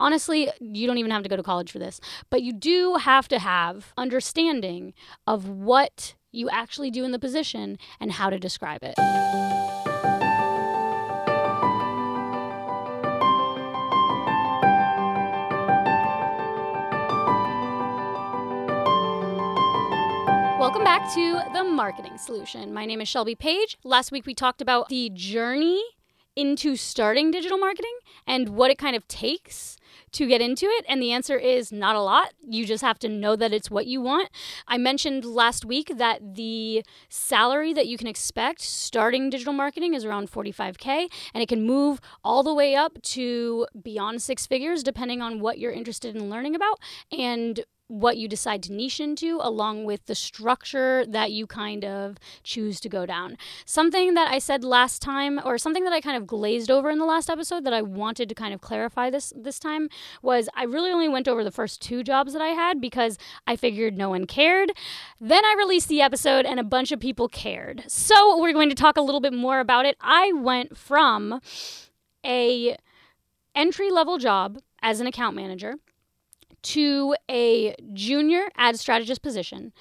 honestly, you don't even have to go to college for this, but you do have to have understanding of what you actually do in the position and how to describe it. Welcome back to the Marketing Solution. My name is Shelby Page. Last week we talked about the journey into starting digital marketing and what it kind of takes to get into it? And the answer is not a lot. You just have to know that it's what you want. I mentioned last week that the salary that you can expect starting digital marketing is around 45K, and it can move all the way up to beyond six figures depending on what you're interested in learning about. And what you decide to niche into, along with the structure that you kind of choose to go down. Something that I said last time, or something that I kind of glazed over in the last episode that I wanted to kind of clarify this this time was I really only went over the first two jobs that I had because I figured no one cared. Then I released the episode and a bunch of people cared. So we're going to talk a little bit more about it. I went from a entry level job as an account manager to a junior ad strategist position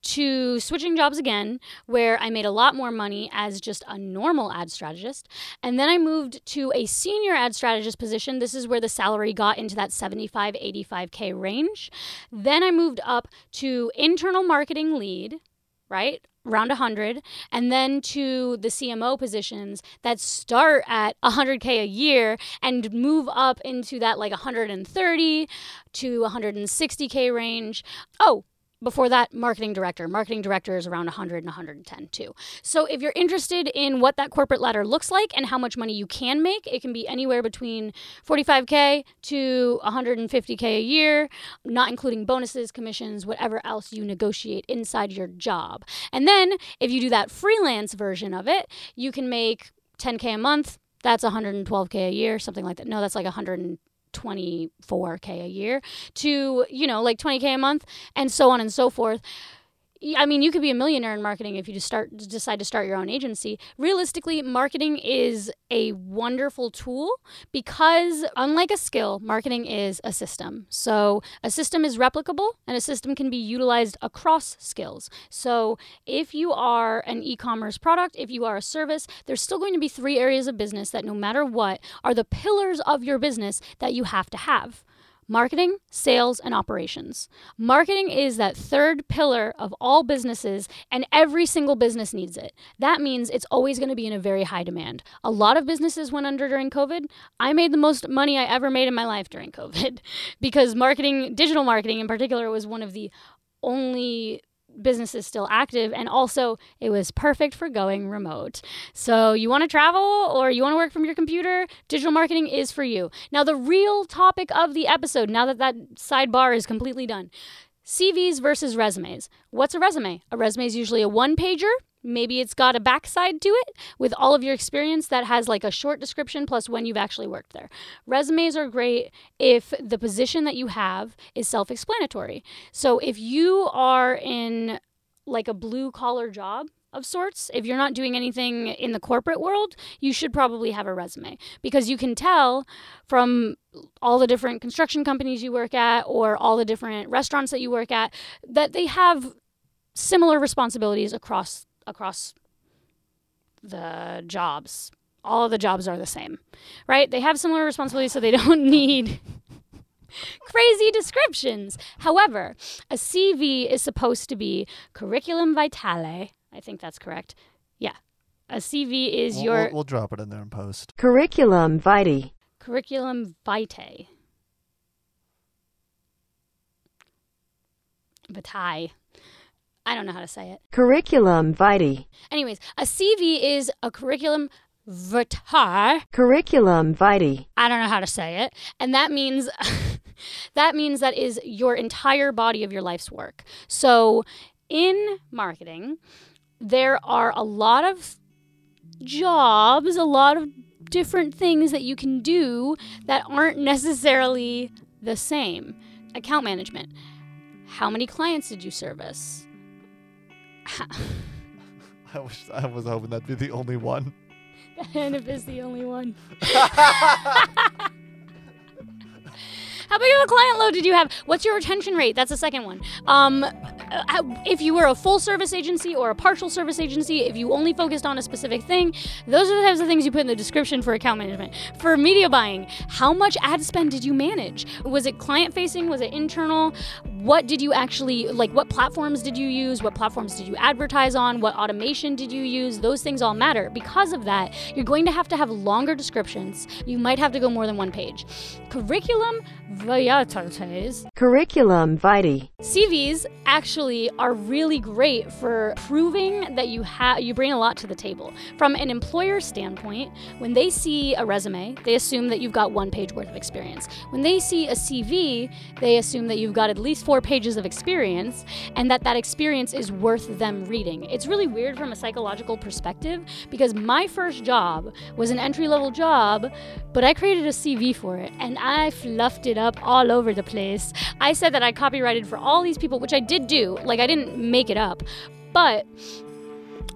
to switching jobs again, where I made a lot more money as just a normal ad strategist. And then I moved to a senior ad strategist position. This is where the salary got into that 75, 85K range. Then I moved up to internal marketing lead, right? Around 100 and then to the CMO positions that start at 100k a year and move up into that like 130 to 160k range. Oh, before that marketing director. Marketing director is around 100 and 110 too. So if you're interested in what that corporate ladder looks like and how much money you can make it can be anywhere between 45k to 150k a year not including bonuses commissions whatever else you negotiate inside your job. And then if you do that freelance version of it you can make 10k a month. That's 112k a year something like that. No that's like 100 24k a year to you know like 20k a month and so on and so forth I mean, you could be a millionaire in marketing if you just start decide to start your own agency. Realistically, marketing is a wonderful tool because unlike a skill, marketing is a system. So, a system is replicable and a system can be utilized across skills. So, if you are an e-commerce product, if you are a service, there's still going to be three areas of business that no matter what are the pillars of your business that you have to have marketing, sales, and operations. Marketing is that third pillar of all businesses, and every single business needs it. That means it's always going to be in a very high demand. A lot of businesses went under during COVID. I made the most money I ever made in my life during COVID because marketing, digital marketing in particular, was one of the only businesses still active and also it was perfect for going remote. So you want to travel or you want to work from your computer, digital marketing is for you. Now the real topic of the episode now that that sidebar is completely done. CVs versus resumes. What's a resume? A resume is usually a one pager maybe it's got a backside to it with all of your experience that has like a short description plus when you've actually worked there. Resumes are great if the position that you have is self explanatory. So if you are in like a blue collar job, of sorts. If you're not doing anything in the corporate world, you should probably have a resume because you can tell from all the different construction companies you work at or all the different restaurants that you work at that they have similar responsibilities across across the jobs. All of the jobs are the same, right? They have similar responsibilities, so they don't need crazy descriptions. However, a CV is supposed to be curriculum vitae. I think that's correct. Yeah. A CV is We'll, your we'll, we'll drop it in there in post. Curriculum vitae. curriculum vitae. Vitae. I don't know how to say it. Curriculum vitae. Anyways, a CV is a curriculum vitae. Curriculum vitae. I don't know how to say it. And that means that means that is your entire body of your life's work. So in marketing, there are a lot of jobs, a lot of different things that you can do that aren't necessarily the same. Account management. How many clients did you service? I was I was hoping that'd be the only one. and if it's the only one. How big of a client load did you have? What's your retention rate? That's the second one. Um, uh, if you were a full service agency or a partial service agency, if you only focused on a specific thing, those are the types of things you put in the description for account management. For media buying, how much ad spend did you manage? Was it client facing? Was it internal? What did you actually like? What platforms did you use? What platforms did you advertise on? What automation did you use? Those things all matter. Because of that, you're going to have to have longer descriptions. You might have to go more than one page. Curriculum vitae. Curriculum vitae. CVs actually are really great for proving that you have you bring a lot to the table. From an employer standpoint, when they see a resume, they assume that you've got one page worth of experience. When they see a CV, they assume that you've got at least 4 pages of experience and that that experience is worth them reading. It's really weird from a psychological perspective because my first job was an entry-level job, but I created a CV for it and I fluffed it up all over the place. I said that I copyrighted for all these people, which I did do. Like, I didn't make it up, but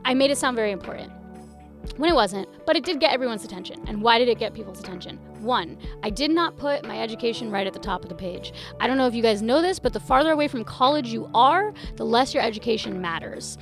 I made it sound very important when it wasn't, but it did get everyone's attention. And why did it get people's attention? One, I did not put my education right at the top of the page. I don't know if you guys know this, but the farther away from college you are, the less your education matters.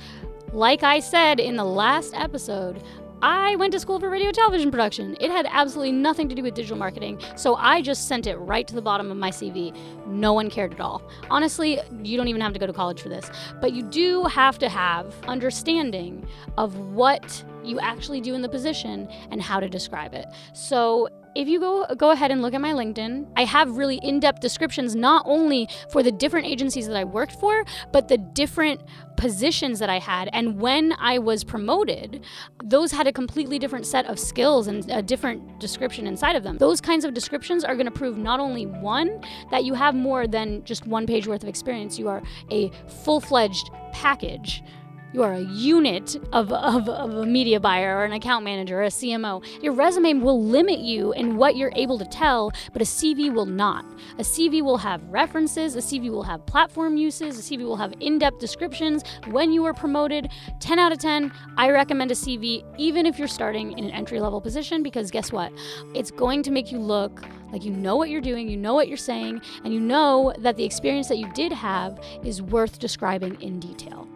Like I said in the last episode, I went to school for radio television production. It had absolutely nothing to do with digital marketing, so I just sent it right to the bottom of my CV. No one cared at all. Honestly, you don't even have to go to college for this, but you do have to have understanding of what you actually do in the position and how to describe it. So if you go go ahead and look at my LinkedIn, I have really in-depth descriptions not only for the different agencies that I worked for, but the different positions that I had and when I was promoted, those had a completely different set of skills and a different description inside of them. Those kinds of descriptions are going to prove not only one that you have more than just one page worth of experience, you are a full-fledged package you are a unit of, of, of, a media buyer or an account manager or a CMO. Your resume will limit you in what you're able to tell, but a CV will not. A CV will have references, a CV will have platform uses, a CV will have in depth descriptions, when you were promoted. 10 out of 10, I recommend a CV even if you're starting in an entry level position because guess what? It's going to make you look like you know what you're doing, you know what you're saying, and you know that the experience that you did have is worth describing in detail.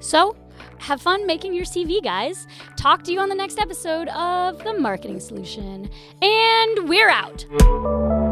So, have fun making your CV, guys. Talk to you on the next episode of The Marketing Solution. And we're out.